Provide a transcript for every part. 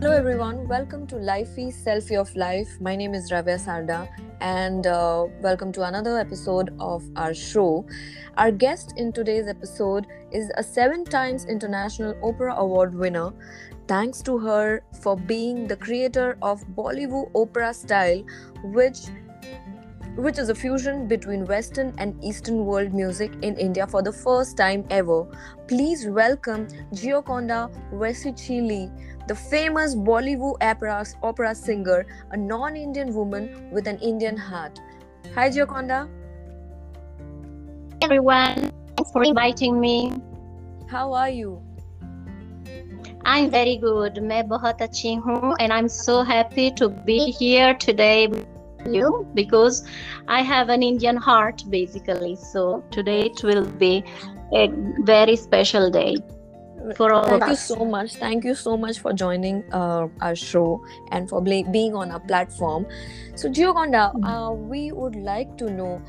Hello, everyone. Welcome to Lifey Selfie of Life. My name is Raavya Sarda, and uh, welcome to another episode of our show. Our guest in today's episode is a seven times International Opera Award winner. Thanks to her for being the creator of Bollywood opera style, which which is a fusion between Western and Eastern world music in India for the first time ever. Please welcome Gioconda Vessichelli, the famous Bollywood opera, opera singer, a non Indian woman with an Indian heart. Hi, Gioconda. everyone. Thanks for inviting me. How are you? I'm very good. मैं बहुत अच्छी हूँ and I'm so happy to be here today with you because I have an Indian heart basically. So today it will be a very special day for all Thank of you so much. Thank you so much for joining uh, our show and for bla- being on our platform. So, Gioconda, Mhm. uh, we would like to know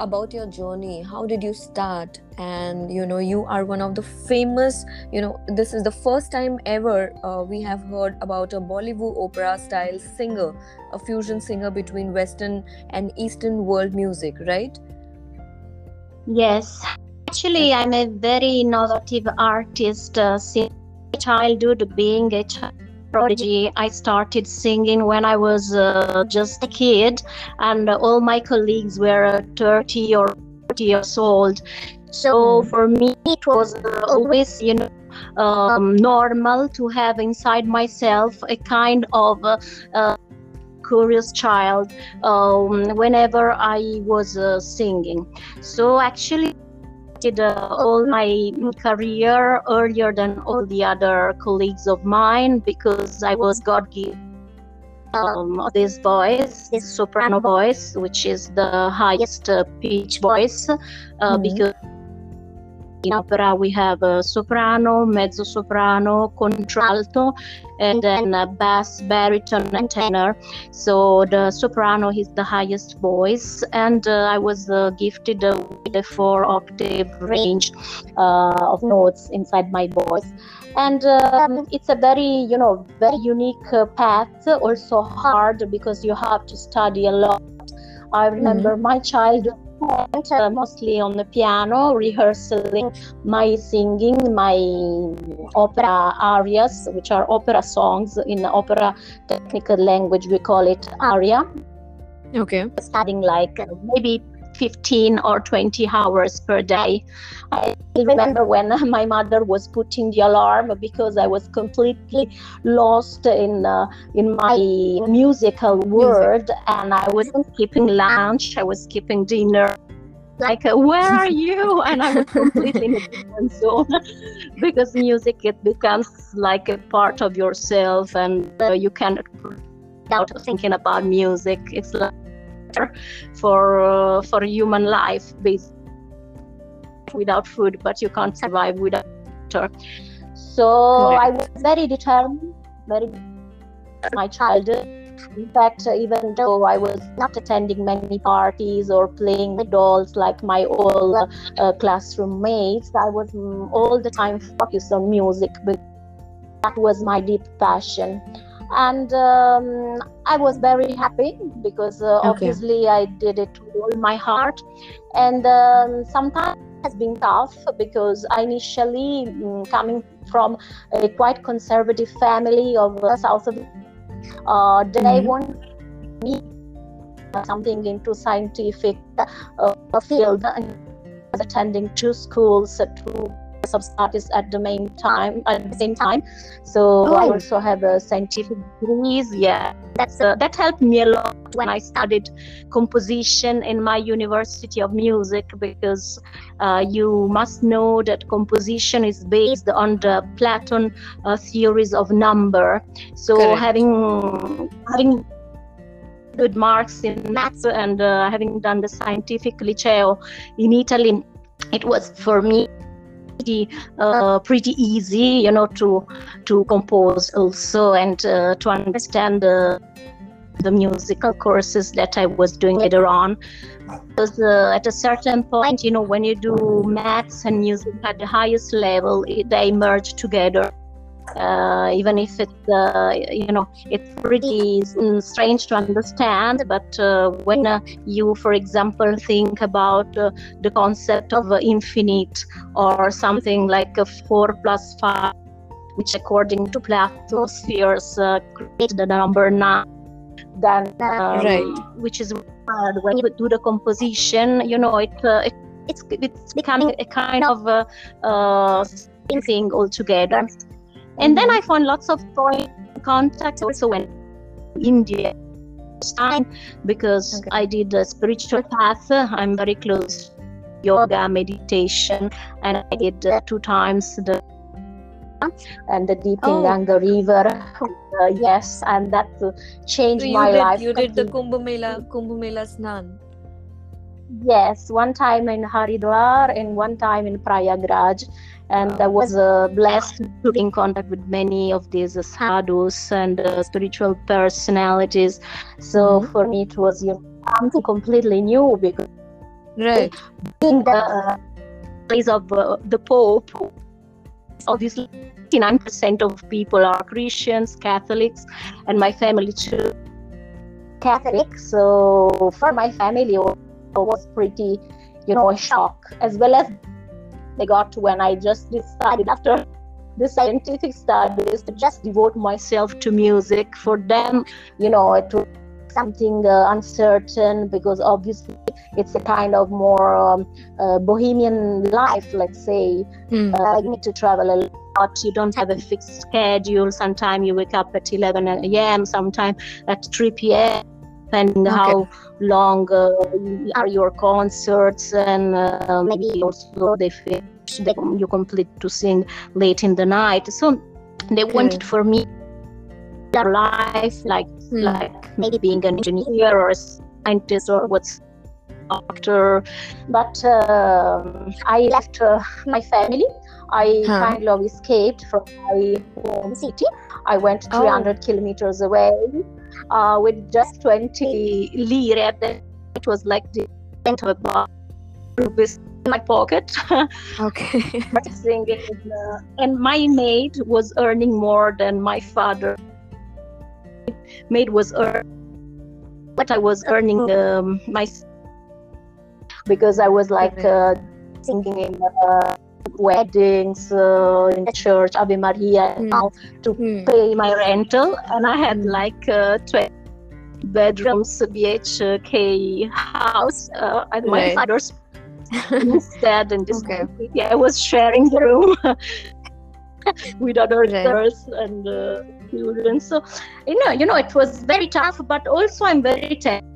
about your journey. How did you start? And you know, you are one of the famous. You know, this is the first time ever uh, we have heard about a Bollywood opera style singer, a fusion singer between Western and Eastern world music, right? Yes, actually, I'm a very innovative artist uh, since childhood. Being a child prodigy, I started singing when I was uh, just a kid, and all my colleagues were uh, 30 or 40 years old. So Mm. for me, it was uh, always, you know, um, normal to have inside myself a kind of uh, uh, curious child um, whenever I was uh, singing. So actually, did uh, all my career earlier than all the other colleagues of mine because I was God given um, this voice, this soprano voice, which is the highest uh, pitch voice, uh, Mhm. because in opera we have a soprano, mezzo soprano, contralto, and then uh, bass, baritone, and tenor. So the soprano is the highest voice, and uh, I was uh, gifted uh, with a four octave range uh, of notes inside my voice. And um, it's a very, you know, very unique uh, path, also hard because you have to study a lot. I remember my childhood spent uh, mostly on the piano, rehearsing my singing, my opera arias, which are opera songs in opera technical language, we call it aria, Okay. studying like uh, maybe 15 or 20 hours per day. I remember when my mother was putting the alarm because I was completely lost in uh, in my musical world and I wasn't skipping lunch, I was skipping dinner. Like, uh, where are you? And I was completely in a different zone because music it becomes like a part of yourself, and uh, you cannot without thinking about music. It's like for uh, for human life based without food but you can't survive without water. So i was very determined very my childhood. In fact uh, even though i was not attending many parties or playing with dolls like my old uh, uh, classroom mates i was mm, all the time focused on music because that was my deep passion and um, I was very happy because uh, Okay. obviously I did it with all my heart. And um, sometimes it has been tough because I initially mm, coming from a quite conservative family of uh, south of uh, they Mhm. want me something into scientific uh, field and attending two schools uh, sub artists at the main time at the same time so i Oh. also have a scientific degrees yeah that's uh, that helped me a lot when i studied composition in my university of music because uh, you must know that composition is based on the platon uh, theories of number so Correct. having having good marks in maths and uh, having done the scientific liceo in italy it was for me pretty, uh, pretty easy you know to to compose also and uh, to understand the the musical courses that I was doing later on. Because uh, at a certain point, you know, when you do maths and music at the highest level, it, they merge together. Uh, even if it's uh, you know it's pretty mm, strange to understand but uh, when uh, you for example think about uh, the concept of uh, infinite or something like a 4 plus 5 which according to plato spheres create the number 9 then um, right. which is when you do the composition you know it, it it's it's becoming a kind of uh, thing altogether and then I found lots of contacts also when India time because okay. I did a spiritual path. I'm very close yoga, meditation, and I did uh, two times the and the deep oh. Ganga River. Uh, yes, and that changed so my did, life. You did the Kumbh Mela, Kumbh Mela Snan. Yes, one time in Haridwar and one time in Prayagraj and I was uh, blessed to be in contact with many of these uh, sadhus and uh, spiritual personalities. So mm-hmm. for me, it was you know, something completely new because right. being the place of uh, the Pope, obviously. 99% of people are Christians, Catholics, and my family too. Catholic, so for my family, it was pretty, you know, a shock as well as they got to when I just decided after the scientific studies to just devote myself to music. For them, you know, it was something uh, uncertain because obviously it's a kind of more um, uh, bohemian life, let's say. Mm. Uh, you need to travel a lot. You don't have a fixed schedule. Sometimes you wake up at 11 a.m., sometimes at 3 p.m depending okay. how long uh, are your concerts and uh, maybe also they finish they, you complete to sing late in the night so they okay. wanted for me their life like hmm. like maybe being an engineer or a scientist or what's doctor but uh, i left uh, my family i huh. kind of escaped from my home city i went 300 oh. kilometers away uh, with just 20 lire. It was like the end of a rupees in my pocket. okay. uh, and my maid was earning more than my father. Maid was earning what I was earning oh. um, my because I was like uh, singing in uh, weddings uh, in the church, Ave Maria, mm. to mm. pay my rental, and I had like uh, 20 bedrooms, BHK house uh, at my right. father's instead, and this okay. yeah, I was sharing the room. with other right. girls and uh, children so you know you know it was very tough but also i'm very thankful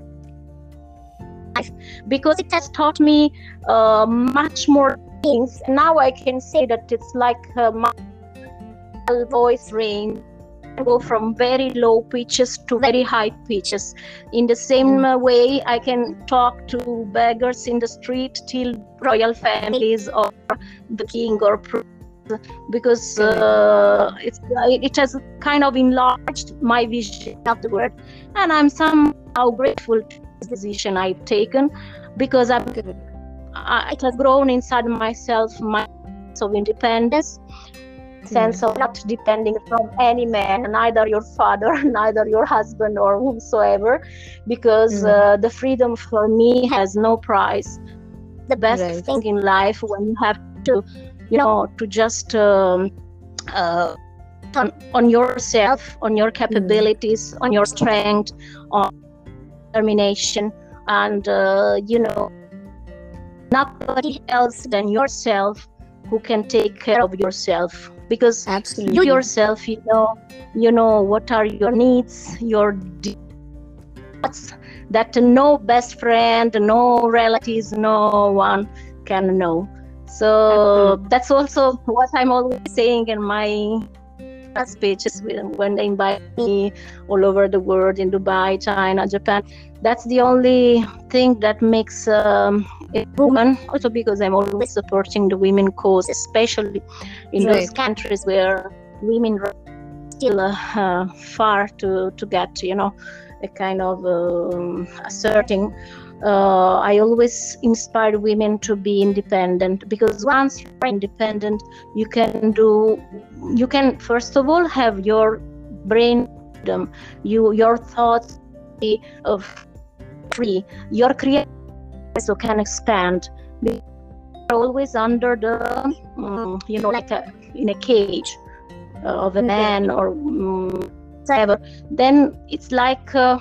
because it has taught me uh, much more things. Now I can say that it's like my voice range go from very low pitches to very high pitches. In the same mm. way, I can talk to beggars in the street till royal families or the king or prince because uh, it's, it has kind of enlarged my vision of the world and i'm somehow grateful to this decision i've taken because i'm uh, it has grown inside myself my sense of independence sense of not depending from any man neither your father neither your husband or whomsoever because mm. uh, the freedom for me has no price the best right. thing in life when you have to you know to just um, uh, on, on yourself on your capabilities mm. on your strength on determination and uh, you know nobody else than yourself who can take care of yourself. Because Absolutely. you yourself you know you know what are your needs your what's that no best friend no relatives no one can know. So that's also what i'm always saying in my speeches when they invite me all over the world in dubai china japan that's the only thing that makes um, a woman also because i'm always supporting the women cause especially in right. those countries where women are still uh, far to to get you know a kind of um, asserting uh, I always inspire women to be independent because once you're independent, you can do, you can first of all have your brain freedom, you your thoughts of free, your creativity can expand. You're always under the, um, you know, like a, in a cage uh, of a man or um, whatever. Then it's like. Uh,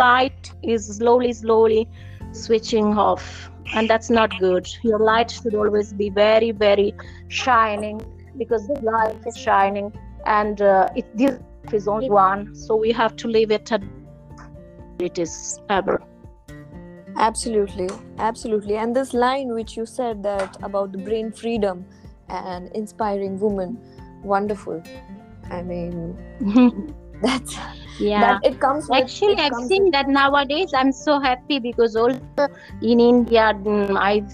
light is slowly, slowly switching off, and that's not good. Your light should always be very, very shining because the light is shining, and uh, it this is only one, so we have to leave it at it is ever. Absolutely, absolutely. And this line which you said that about the brain freedom and inspiring women, wonderful. I mean, that's yeah that it comes with, actually it i've seen that nowadays i'm so happy because also in india mm, i've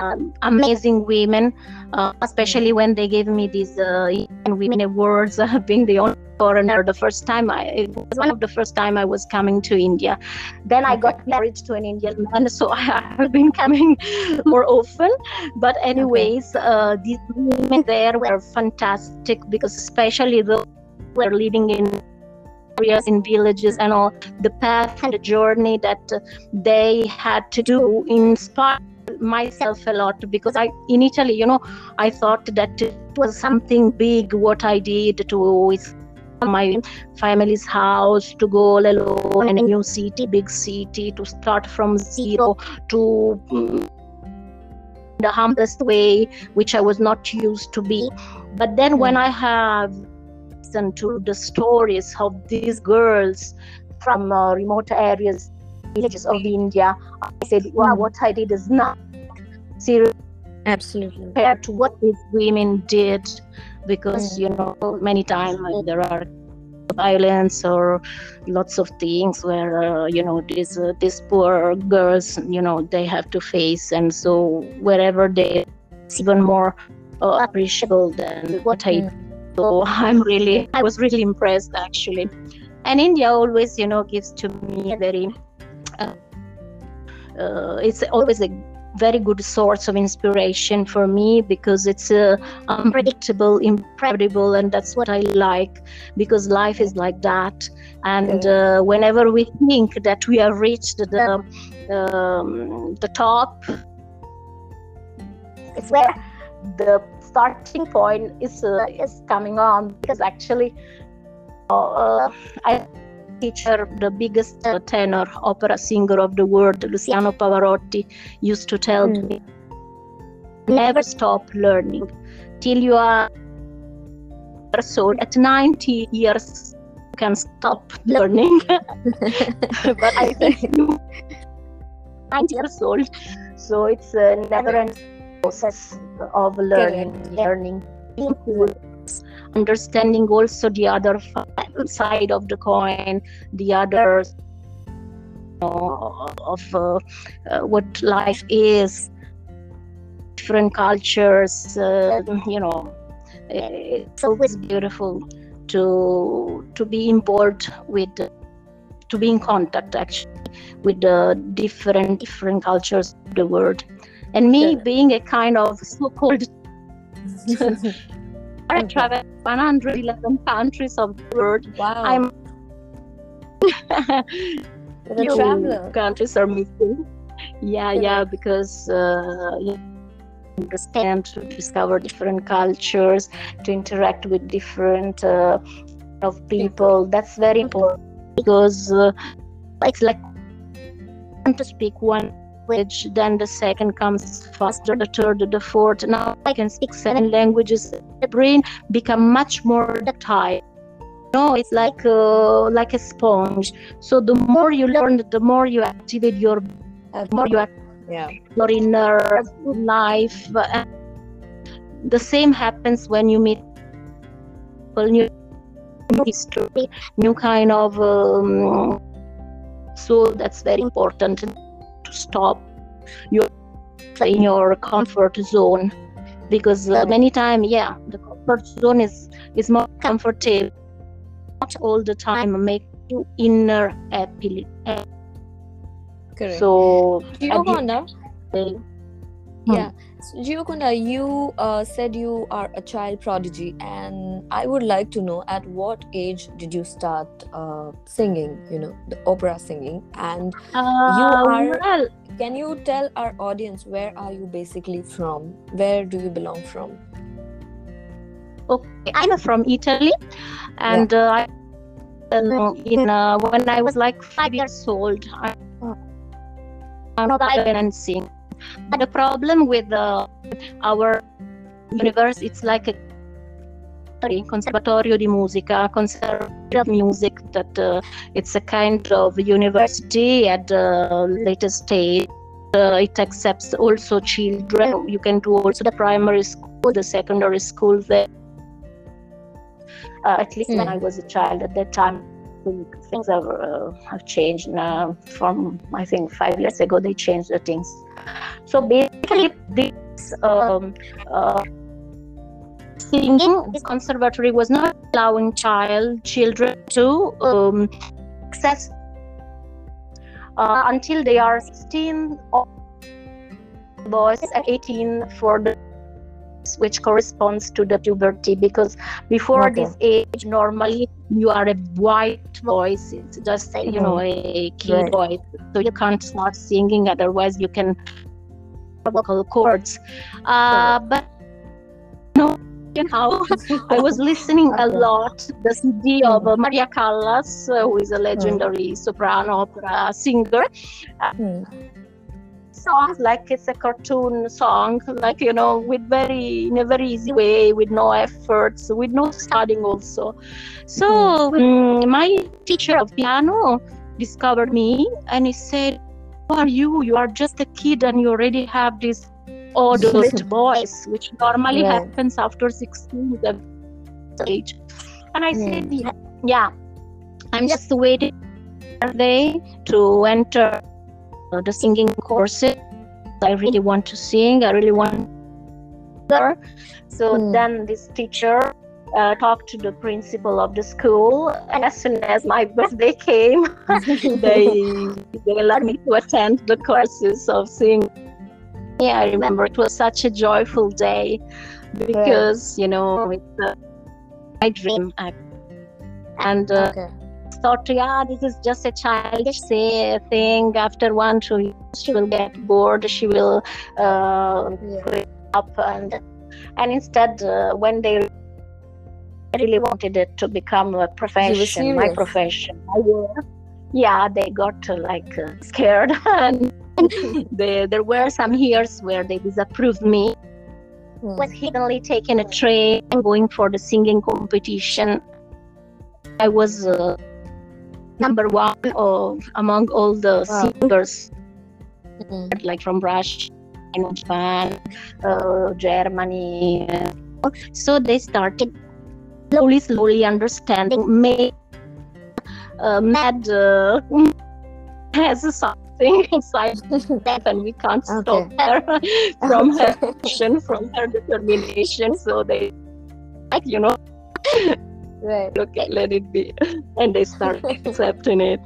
um, amazing women uh, especially when they gave me these uh, women awards uh, being the only foreigner the first time i it was one of the first time i was coming to india. Then i got married to an indian man so i have been coming more often. But anyways uh, these women there were fantastic because especially those who were living in areas in villages and all the path and the journey that they had to do inspired myself a lot because i in italy you know i thought that it was something big what i did to my family's house to go all alone in a new city big city to start from zero to mm, the humblest way which i was not used to be. But then when i have listened to the stories of these girls from uh, remote areas, villages of India, I said, wow, what I did is not serious absolutely. compared to what these women did because, you know, many times there are violence or lots of things where uh, you know these uh, these poor girls you know they have to face. And so wherever they it's even more uh, appreciable than what I so i'm really i was really impressed actually. And india always you know gives to me a very uh, it's always a very good source of inspiration for me because it's uh, unpredictable improbable and that's what i like because life is like that. And uh, whenever we think that we have reached the um, the top it's where the starting point is uh, is coming on because actually uh, I teacher, the biggest tenor opera singer of the world, Luciano Pavarotti, used to tell mm. me, never stop learning till you are so at 90 years you can stop learning. But i think you 90 years old so it's a never ending process of learning, learning, understanding also the other side of the coin, the other you know, of uh, uh, what life is, different cultures. Uh, you know, it's always beautiful to to be involved with, to be in contact actually with the different different cultures of the world and me being a kind of so-called I travel 111 countries of the world. Wow. I'm a traveler. Countries are missing. Yeah, yeah, yeah because uh, you understand to discover different cultures, to interact with different uh, of people. That's very important because uh, it's like to speak one language, then the second comes faster, the third, the fourth. Now I can speak seven languages. The brain become much more ductile. No, it's like uh, like a sponge. So the more you learn, the more you activate your, uh, more you activate yeah. your inner life. And the same happens when you meet people, new, new history, new kind of. Um, so that's very important to stop your in your comfort zone because uh, many time yeah the comfort zone is is more comfortable not all the time make you inner happy Correct. So Gioconda, Hmm. yeah. So, you uh, said you are a child prodigy, and I would like to know at what age did you start uh, singing? You know, the opera singing, and uh, are- well, can you tell our audience where are you basically from? Where do you belong from? okay, I'm from Italy, and uh, I, uh, in uh, when I was like five years old, I I'm not and sing. But the problem with uh, our universe, it's like a conservatorio di musica, conservatory of music. That uh, it's a kind of university at the latest stage. Uh, it accepts also children. You can do also the primary school, the secondary school there. Uh, at least when Mm. I was a child at that time, things have, uh, have changed now. From I think five years ago, they changed the things. So basically, this um, uh, singing, this conservatory was not allowing child children to um, access uh, until they are 16 or boys and 18 for the which corresponds to the puberty because before Okay. this age normally you are a white voice it's just a, you know a key Right. voice so you can't start singing otherwise you can vocal cords. Uh, but no you know i was listening a lot the cd of uh, maria callas uh, who is a legendary soprano opera singer. Hmm. Songs like it's a cartoon song like you know with very in a very easy way with no efforts with no studying also. So mm, my teacher of piano discovered me and he said who are you? You are just a kid and you already have this adult voice which normally Right. happens after 16 the age and i said Hmm. yeah, yeah i'm just waiting day to enter the singing courses. I really want to sing. I really want. to So Hmm. then this teacher uh, talked to the principal of the school, and as soon as my birthday came, they they allowed me to attend the courses of singing. Yeah, I remember it was such a joyful day because you know it's uh, my dream, and uh, okay. Thought, yeah, this is just a childish say, thing. After one, two years, she will get bored. She will uh, Yeah. up and and instead, uh, when they really wanted it to become a profession, my profession, I yeah, they got uh, like uh, scared and. they, there were some years where they disapproved me. Hmm. was hiddenly taking a train and going for the singing competition. I was uh, number one of among all the Wow. singers, Hmm. like from Russia and Japan, uh, Germany. So they started slowly, slowly understanding me. Uh, mad uh, has something inside that, and we can't stop her from her Okay. passion, from her determination. So they, like, you know, right. okay, let it be. And they start accepting it.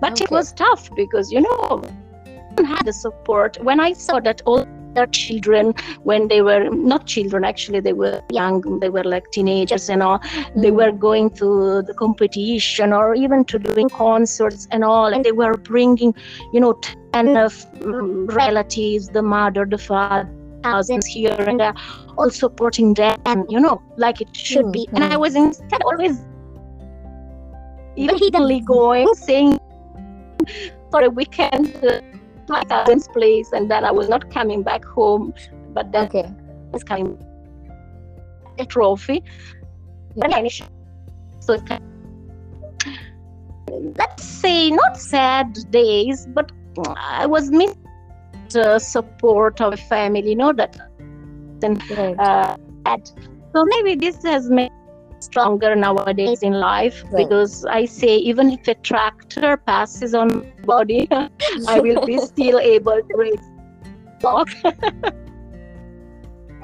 But it was tough because, you know, I didn't the support. When I saw that all their children, when they were not children, actually, they were young, they were like teenagers and all, they Hmm. were going to the competition or even to doing concerts and all and they were bringing you know 10 of mm, relatives the mother the father cousins here and there all supporting them you know like it should Mm, be and i mm. was instead always even hiddenly going saying for a weekend uh, to my cousin's place and then i was not coming back home but then Okay. I was coming a trophy Yeah. so let's say not sad days but i was missing the support of a family you know that Right. uh, so maybe this has made me stronger nowadays in life Right. because i say even if a tractor passes on my body i will be still able to raise walk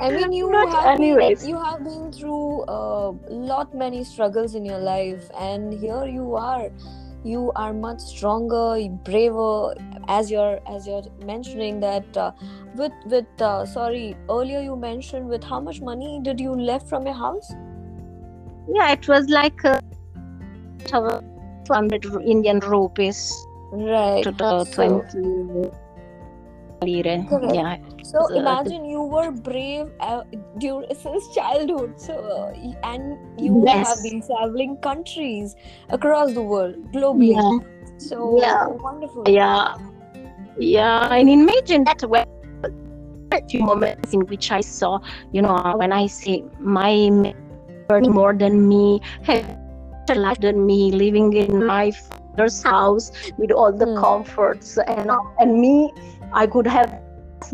I mean, you Not have anyways. been, you have been through a lot many struggles in your life, and here you are you are much stronger braver as you're as you're mentioning that uh, with with uh, sorry earlier you mentioned with how much money did you left from your house yeah it was like uh, 200 indian rupees right to So- 20 lire. Correct. yeah So So, imagine you were brave uh, during since childhood. So uh, and you Yes. have been traveling countries across the world, globally. yeah So Yeah. wonderful. yeah yeah and imagine that when a few moments in which i saw you know when i see my more than me have life than me living in my father's house with all the Hmm. comforts and and me i could have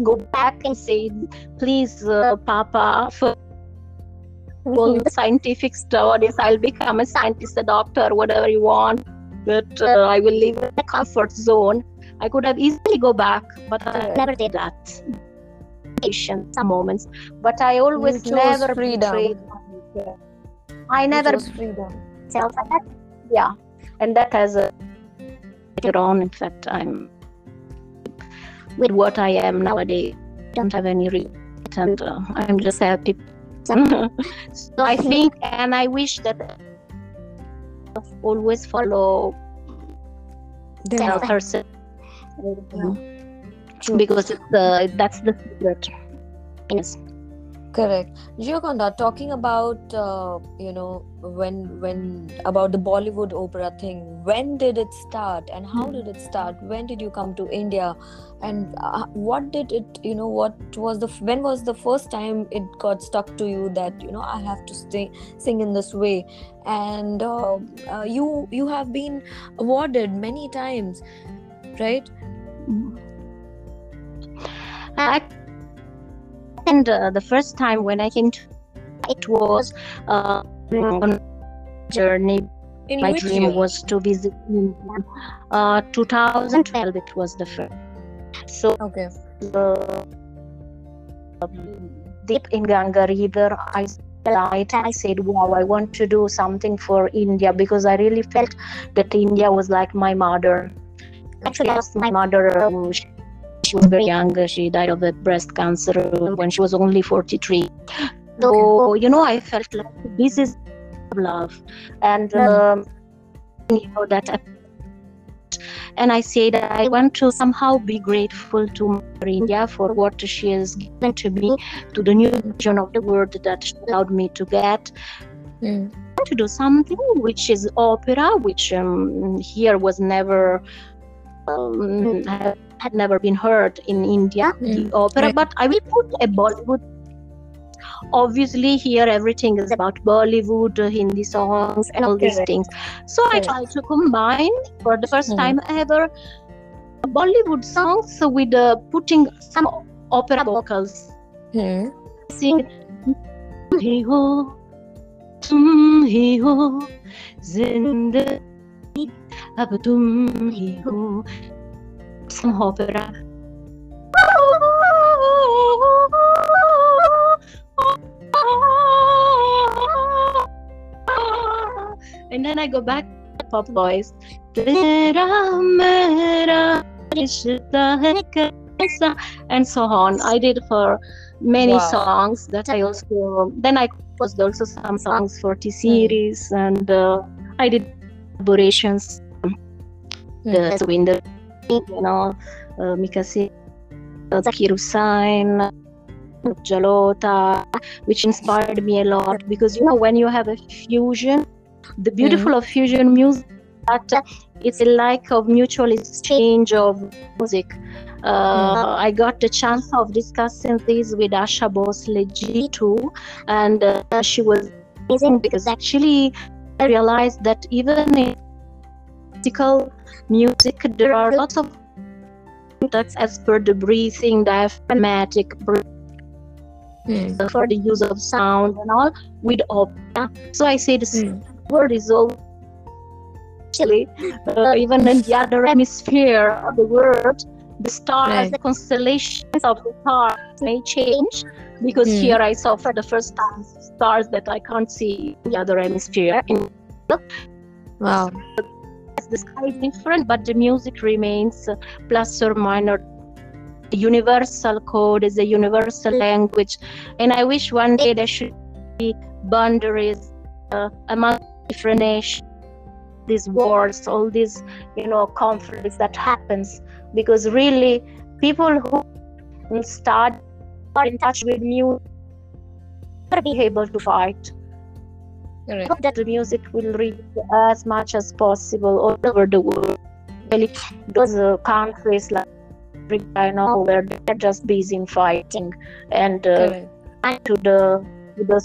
go back and say please uh, papa for all the scientific studies. I'll become a scientist, a doctor, whatever you want. But uh, I will live in a comfort zone. I could have easily go back, but I never did that. Patient some moments, but I always never freedom. betrayed. I never freedom. Yeah, and that has a later on. In fact, I'm with what I am nowadays. Don't have any regret, and uh, I'm just happy. so I think, and I wish that always follow Yeah. person True. because it's the that's the secret. Yes. Correct. Gioconda, talking about uh, you know when when about the Bollywood opera thing. When did it start, and how did it start? When did you come to India, and uh, what did it? You know, what was the when was the first time it got stuck to you that you know I have to sing sing in this way, and uh, uh, you you have been awarded many times, right? I, and uh, the first time when I came to it was on journey. In My dream year? was to visit India. Uh, 2012 it was the first. So okay. uh, deep in Ganga River, I light. I said, "Wow, I want to do something for India because I really felt that India was like my mother." Actually, my mother. um, she, she was very young. She died of breast cancer when she was only 43. So you know, I felt like this is love, and um, you know that and I said I want to somehow be grateful to Mother India for what she has given to me, to the new vision of the world that she allowed me to get. Mm. To do something which is opera, which um, here was never um, had had never been heard in India, the Mm. opera. Right. But I will put a Bollywood Obviously, here everything is about Bollywood, uh, Hindi songs, and all these Correct. things. So I Correct. try to combine for the first Mhm. time ever Bollywood songs with uh, putting some opera vocals. Hmm. Sing तुम ही हो तुम ही हो जिंदगी अब तुम ही हो some opera And then I go back to pop boys, And so on. I did for many wow. songs that I also, then I composed also some songs for T hmm. series and uh, I did collaborations. Um, hmm. The Winder, you know, uh, Mikasi, Zaki uh, Jalota, which inspired me a lot because you know when you have a fusion the beautiful of fusion music that it's like of mutual exchange of music uh, I got the chance of discussing this with Asha Bhosle G too and uh, she was amazing because actually I realized that even in classical music there are lots of that's as per the breathing diaphragmatic breathing Hmm. for the use of sound and all with opera so i say the Hmm. Word is all actually uh, even in the other hemisphere of the world the stars Right. the constellations of the stars may change because Hmm. here i saw for the first time stars that i can't see in the other hemisphere in Wow. the sky is different, but the music remains uh, plus or minus universal code is a universal language and i wish one day there should be boundaries uh, among different nations these wars all these you know conflicts that happens. Because really people who start are in touch with music are be able to fight. Correct. hope that the music will reach as much as possible all over the world. Really those uh, countries like China where they're just busy in fighting and uh, to the to the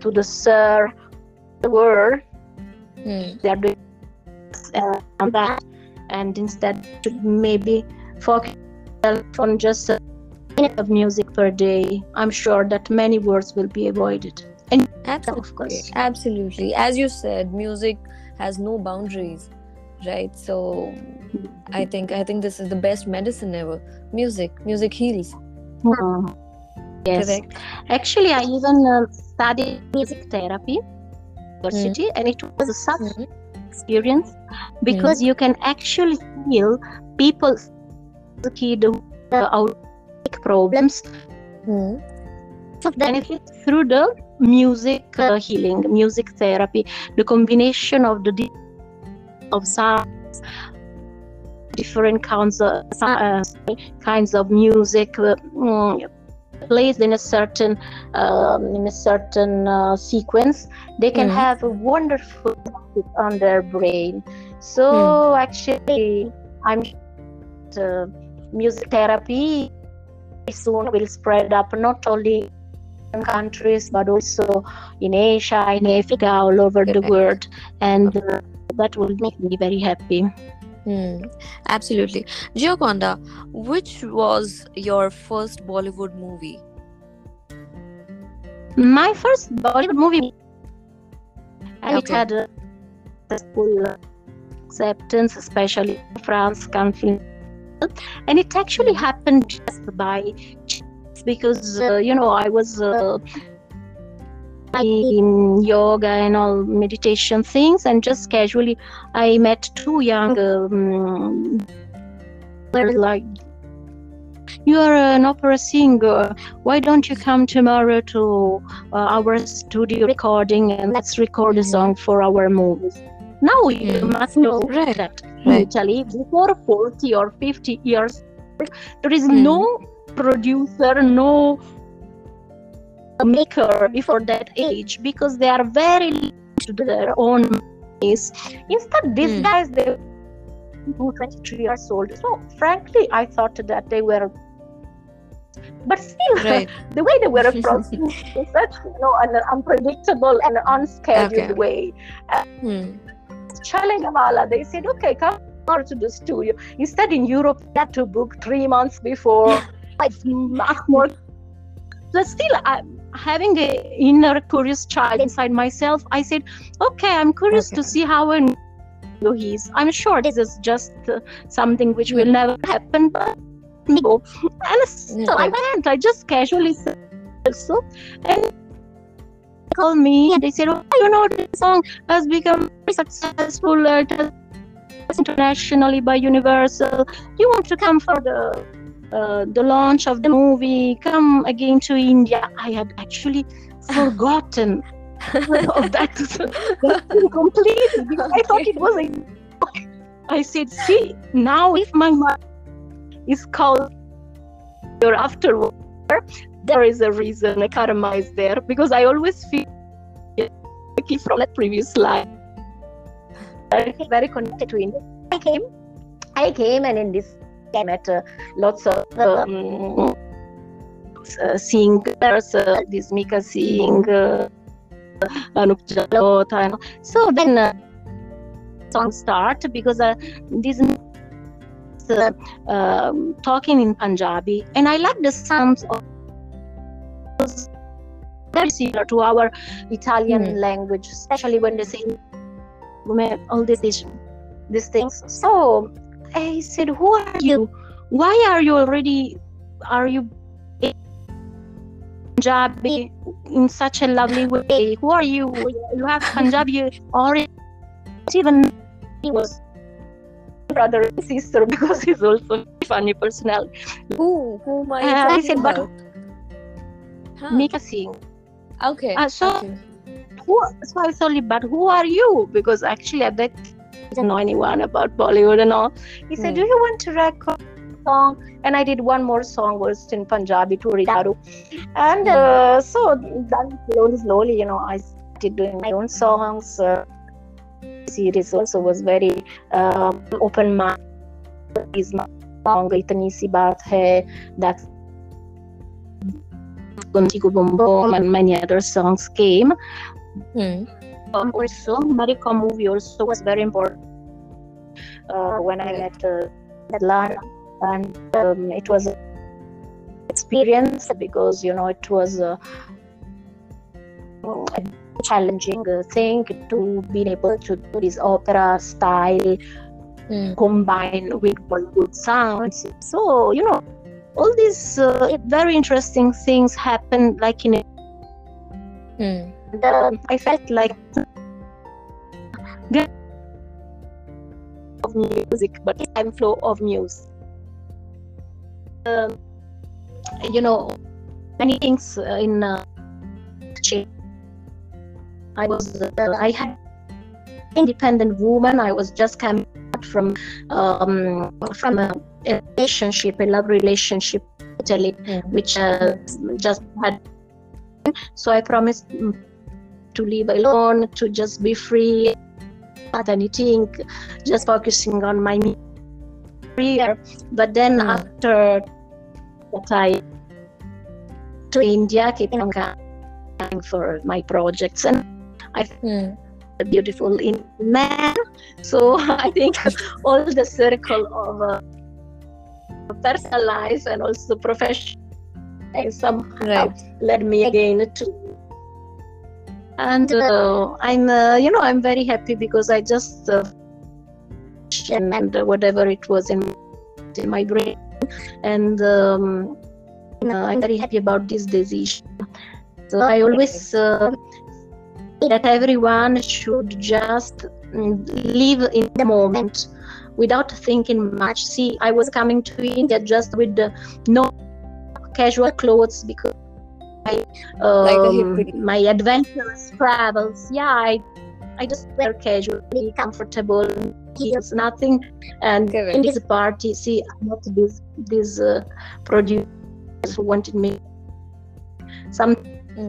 to the sir the world Hmm. they're doing uh, that and instead maybe focus on just a minute of music per day i'm sure that many words will be avoided and Absolutely. of course Absolutely. As you said, music has no boundaries, right? So I think I think this is the best medicine ever. Music. Music heals. Hmm. yes Correct. actually i even uh, studied music therapy university and it was a such Mhm. experience because you can actually feel people's kid uh, out problems Hmm. of benefit through the music uh, healing music therapy the combination of the of sounds different kinds of uh, kinds of music uh, mm, placed in a certain um, in a certain uh, sequence they can Mhm. have a wonderful effect on their brain. So actually i'm uh, music therapy soon will spread up not only in countries but also in asia in africa all over the world and uh, that will make me very happy Hmm. Absolutely. Gioconda, which was your first Bollywood movie? my first bollywood movie and it had a full acceptance especially in france country and it actually happened just by chance because uh, you know i was uh, in yoga and all meditation things and just casually i met two young um, like you are an opera singer why don't you come tomorrow to uh, our studio recording and let's record a Mhm. song for our movies now you Mm. must know Right, that right. italy before 40 or 50 years there is Mm. no producer no maker before that age because they are very to their own ways. instead these Mm. guys they were 23 years old so frankly i thought that they were but still Right. the way they were approaching was such you know an unpredictable and unscheduled Okay. way Hmm. Chalengavala, they said, okay, come to the studio. Instead, in Europe, you had to book three months before. it's much more. But still, I, having a inner curious child inside myself, I said, okay, I'm curious Okay. to see how an he is. I'm sure this is just uh, something which will never happen, but. And so I went. I just casually said so, and they called me and they said, "Oh, you know, this song has become very successful. Uh, it has internationally by Universal. You want to come for the uh, the launch of the movie? Come again to India." I had actually forgotten of that, that completely because I thought it was a. I said, "See, now if my mother is called or afterward, there is a reason a karma is there because I always feel from that previous life. I feel very connected to India. I came, I came, and in this I met uh, lots of um, uh, singers, uh, this Mika Singh, uh, Anup Jalota, so then uh, song start because uh, this uh, um, talking in Punjabi, and I like the sounds of very similar to our Italian Hmm. language, especially when they say all these these- these things. So I said, "Who are you? Why are you already? Are you Punjabi in such a lovely way? Who are you? You have Punjabi origin." Even he was brother and sister because he's also a funny personality. Who? Who am I Uh, talking listen, but- about? Huh. Mika Singh. Okay. Uh, so- okay. Who, so I but who are you? Because actually at that didn't know anyone about Bollywood and all. He said, Hmm. Do you want to record a song? And I did one more song was in Punjabi to Ridaru. And Hmm. uh, so then slowly, slowly, you know, I started doing my own songs. Uh, series also was very um, open mind. Is my song Itani Si Baat Hai, Ko Bum Bum and many other songs came. Hmm. Um, also, America movie also was very important uh, when I met uh, Atlanta, and um, it was an experience because you know it was uh, a challenging uh, thing to be able to do this opera style Hmm. combined with Bollywood sounds. So you know, all these uh, very interesting things happen like in. Hmm. And, uh, I felt like the of music, but time flow of music. Um, you know, many things uh, in uh, change. I was uh, I had independent woman. I was just coming out from um, from a, relationship, a love relationship, Italy, Hmm. which uh, just had. So I promised mm, to live alone, to just be free, not anything, just focusing on my career. But then Mm. after that, I to India, keeping on going for my projects, and Hmm. a beautiful in man. So I think all the circle of uh, personal life and also professional somehow Right. led me again to and uh, i'm uh, you know i'm very happy because i just uh, and uh, whatever it was in, in my brain. And um, you know, i'm very happy about this decision. So i always uh, that everyone should just mm, live in the moment without thinking much. See i was coming to india just with the no casual clothes because Like a um, hippie. my adventurous travels yeah i i just wear casually comfortable heels nothing and Correct. in this party see met this this uh, producer who wanted me some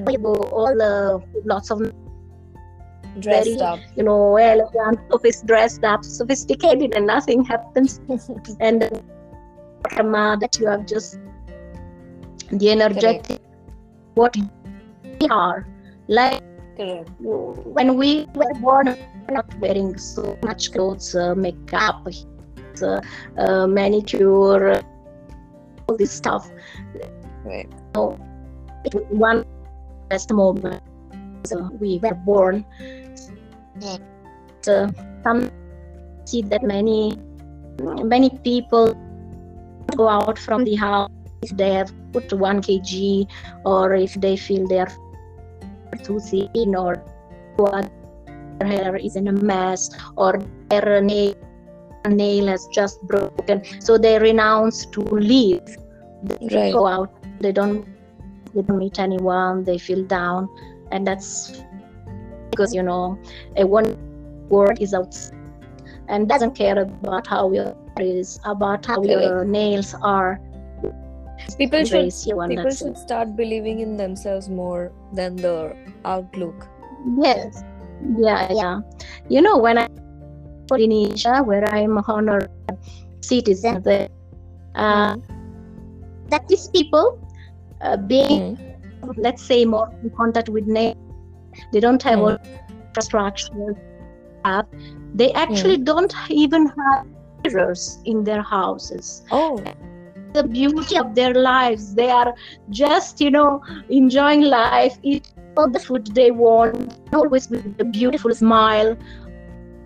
people all uh, lots of Dressed Very- up. you know elegant office dressed up sophisticated and nothing happens and the karma that you have just the energetic what we are like Correct. when we were born we're not wearing so much clothes uh, makeup uh, uh, manicure all this stuff Right. was one best moment so we were born uh, some see that many many people go out from the house they have put one kg or if they feel they're too thin or what their hair is in a mess or their nail nail has just broken. So they renounce to live they Right. go out. They don't they don't meet anyone. They feel down. And that's because you know a one word is outside and doesn't care about how your is about how your nails are People should Embrace you and people should start believing in themselves more than the outlook. yes yeah yeah you know when i for indonesia where i'm honored citizen there uh, that these people uh, being Hmm. let's say more in contact with nature they don't have Mm. all infrastructure have they actually don't even have mirrors in their houses Oh, the beauty of their lives they are just you know enjoying life eat all the food they want always with a beautiful smile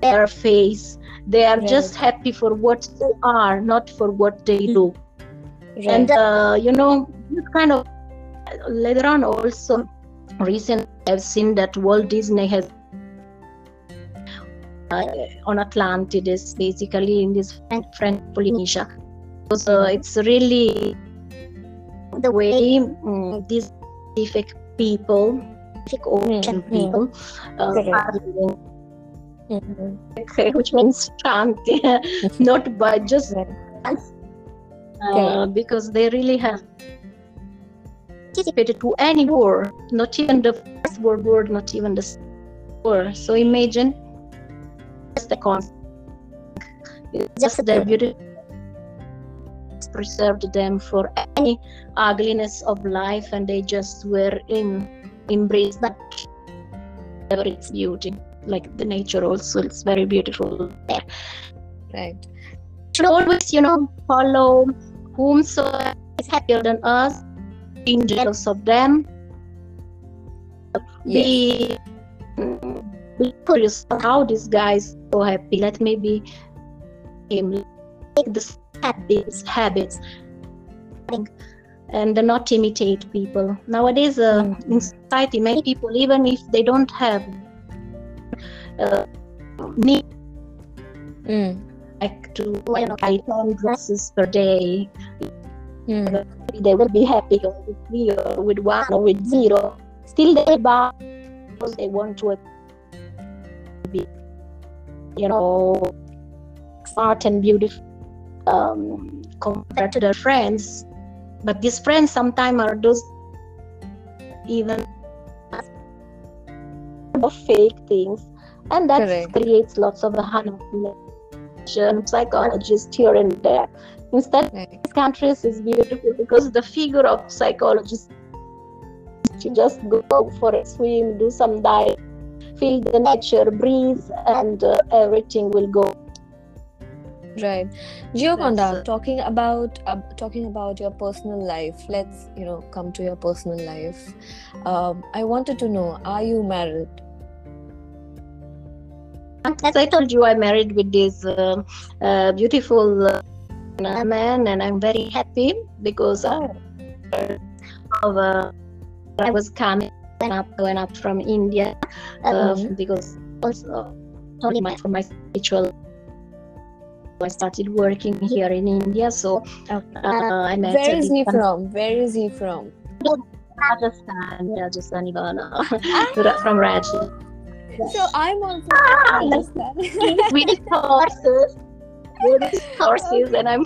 their face they are just happy for what they are not for what they do right. and uh, you know kind of later on also recently i've seen that walt disney has uh, on Atlantis, basically in this French Polynesia. So it's really the way um, these Pacific people, Pacific Ocean Mhm. people, uh, Correct. are living, Mhm. okay, which means shanti, not by just uh, Okay. because they really have participated to any war, not even the First World War, not even the Second War. So imagine just the concept. Just the preserved them for any ugliness of life, and they just were in embrace that whatever its beauty. Like the nature also, it's very beautiful there. Right. should always, you know, follow whomsoever is happier than us, being jealous of them, Yes. be, be curious how this guy is so happy. Let me be him. Take the habits, habits, and not imitate people. Nowadays, uh, Mhm. in society, many people, even if they don't have uh, need Mm. like to you know, buy 10 dresses per day, Mm. they will be happy with three or with one or with zero. Still, they buy because they want to be, you know, smart and beautiful um, compared to their friends. But these friends sometimes are those even of fake things, and that Correct. creates lots of manipulation, psychologists here and there. Instead, Right. these countries is beautiful because the figure of psychologists to just go for a swim, do some dive, feel the nature, breathe, and uh, everything will go. Right. Uh, talking about uh, talking about your personal life. Let's you know come to your personal life. Um, I wanted to know: Are you married? As I told you, I married with this uh, uh, beautiful uh, man, and I'm very happy because uh, of uh, I was coming up, going up from India uh, Mhm. because also only my for my spiritual. I started working here in India, so uh, I met Where is he from? Where is he from? Rajasthan, Rajasthan, Ivana, from Rajasthan. So I'm also Ah, from Rajasthan. with horses, with horses, and I'm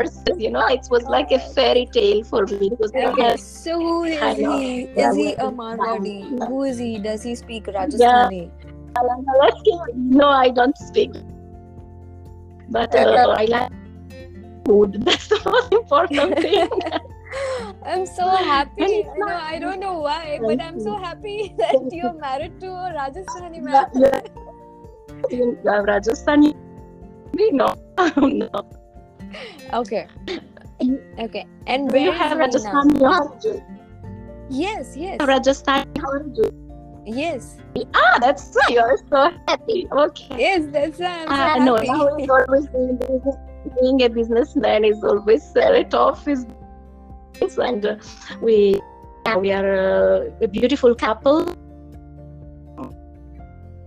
horses. You know, it was like a fairy tale for me Okay, so who is I know. he? Yeah, Is he a Marwadi? Who is he? Does he speak Rajasthani? no, I don't speak, but uh, I like food. That's the most important thing. I'm so happy. I know I don't know why, but I'm so happy that you're married to a Rajasthani Yeah, man. yeah. In uh, Rajasthan, no, no. Okay. Okay. And Do where you is have? Rajasthani? Yes, yes, Rajasthani. Yes, Ah, that's why you're so happy. Okay. yes. That's why I'm so Ah, no, happy. now he's always being, being a businessman is always uh, it off his business and uh, we yeah, we are uh, a beautiful couple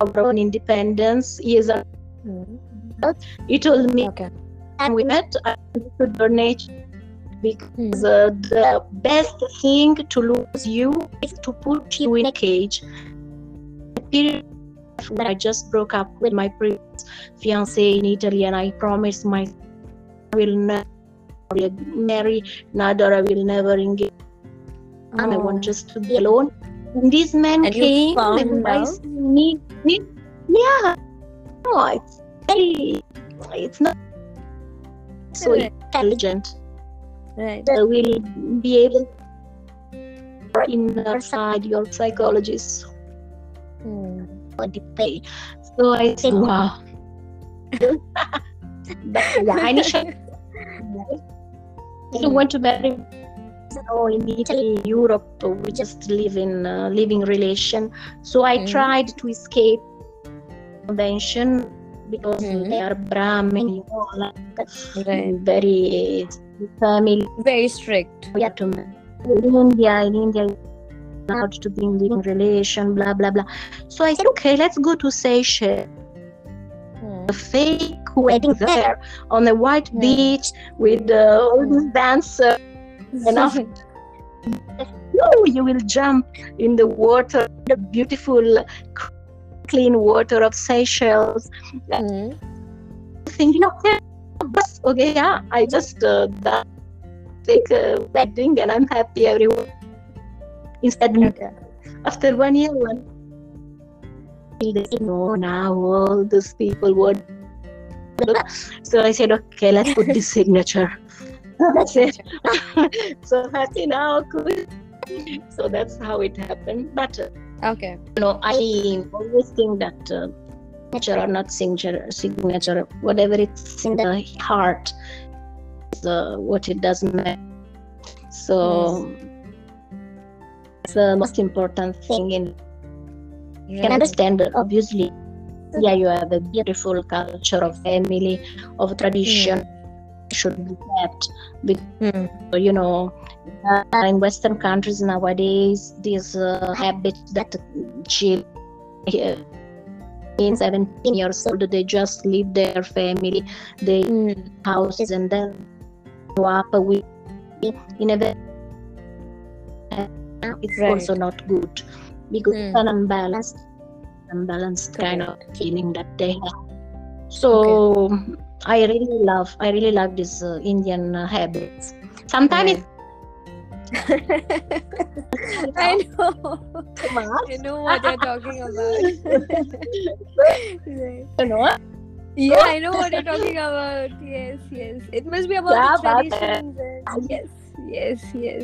our own independence. He is a, Mhm. he told me Okay. and we met I understood your nature because uh, the best thing to lose you is to put you in a cage. The period that I just broke up with my previous fiance in Italy, and I promised my I will never marry, neither I will never engage. And I want Oh. just to be alone. And this man And came found and I love? need, need, yeah. No, it's very, it's not so intelligent Right. will be able your inner side, your psychologist Hmm. on the pay. So I said, wow. but yeah, I initially I want to marry so in Italy, Europe, we just live in a living relation. So I Mhm. tried to escape convention because Mhm. they are Brahmin, you know, like Right. very family Very strict. Yeah, to in India in India allowed to be in living relation, blah blah blah. So I said, okay, let's go to Seychelles. Hmm. A fake wedding there on a white Hmm. beach with uh, all these dancers. Enough. No, you will jump in the water, the beautiful, clean water of Seychelles. Hmm. Thinking, okay, bus, okay, yeah, I just uh, that take a wedding and I'm happy everyone. Instead, Okay. after one year, one they no, now all these people would. So I said, okay, let's put this signature. That's it. so happy now. cool. So that's how it happened. But uh, Okay. you know, I always think that uh, signature or not signature, signature, whatever it's in the heart, is uh, what it does matter. So it's the most important thing. In you can understand that obviously, yeah, you have a beautiful culture of family, of tradition. Should be kept Hmm. you know uh, in western countries nowadays these uh, habits that children uh, in 17 years old they just leave their family their Hmm. houses and then grow up with in a very it's Right. also not good because it's Hmm. an unbalanced unbalanced kind of feeling that they have so i really love i really love this uh, indian uh, habits sometimes Right. I know. I know what you're talking about. Right. you know Yeah, I know what you're talking about. Yes, yes. It must be about Yeah, the uh, traditions. and yes, yes, yes.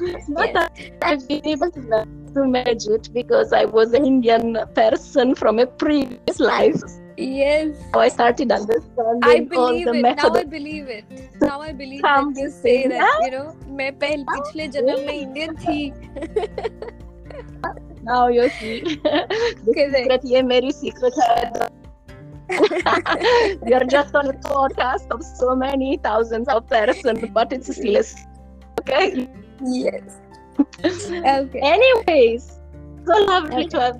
It's not that I've been able to, to manage it because I was an Indian person from a previous life. Yes. So I started understanding I all believe the it. Now method. I believe it. Now I believe that Come you to say say that, you know, मैं पहले पिछले जन्म में Indian थी. Now you see. the Correct. secret, ये मेरी secret है. we are just on a podcast of so many thousands of persons, but it's still a secret, okay. Yes. Okay. Anyways, so lovely Okay. to have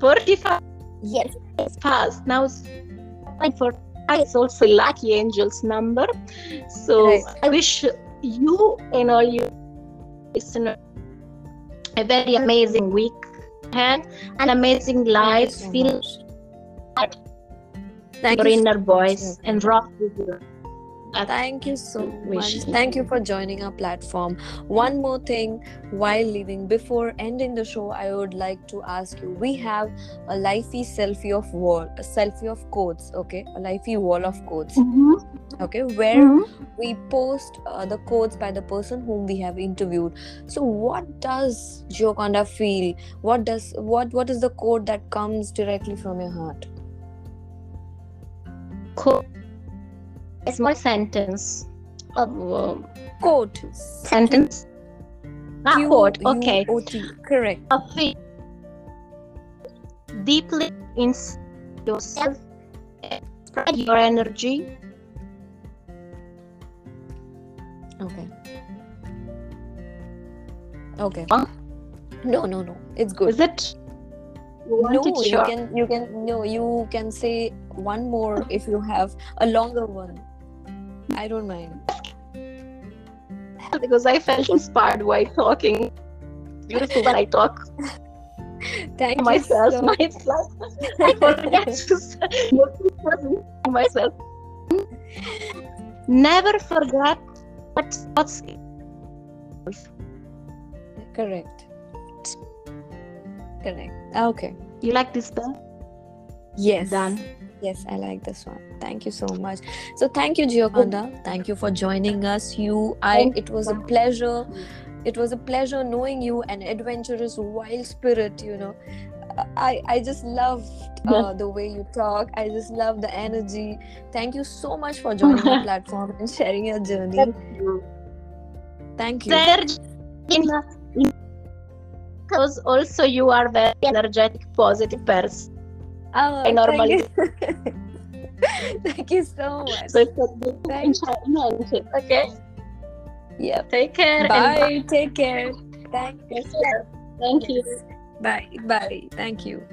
45 Yes. It's past now it's like for it's also lucky angels number so Right. i wish you and all you listeners a very amazing week and an amazing life feel much. Your inner voice and rock with you Thank you so much. Thank you for joining our platform. One more thing while leaving, before ending the show, I would like to ask you we have a lifey selfie of wall, a selfie of quotes, okay? A lifey wall of quotes, okay? Where Mhm. we post uh, the quotes by the person whom we have interviewed. So, what does Gioconda feel? What does what what is the quote that comes directly from your heart? A small sentence of uh, Quote. sentence ah, quote okay Q-U-O-T. Correct. a feel deeply in yourself spread your energy Okay. Okay. Huh? No, no, no. It's good. is it you no, it you short? can you can no, you can say one more if you have a longer one. I don't mind. because I felt inspired while talking. Beautiful when I talk Thank myself. you. So, myself. I forget to say motivate myself. Never forget what what's correct. Correct. Okay. you like this spell? Yes. Done. Yes, I like this one. Thank you so much. So thank you, Gioconda. Thank you for joining us. You, I. It was a pleasure. It was a pleasure knowing you, an adventurous, wild spirit. You know, I I just loved uh, the way you talk. I just love the energy. Thank you so much for joining our platform and sharing your journey. Thank you. There, in, in, because also you are very energetic, positive person. Oh, I normally- Thank you, thank you so much. So Thank enjoyment. Okay. Yeah. Take care. and Bye. Take care. Thank you. Thank you. Bye. Bye. Thank you.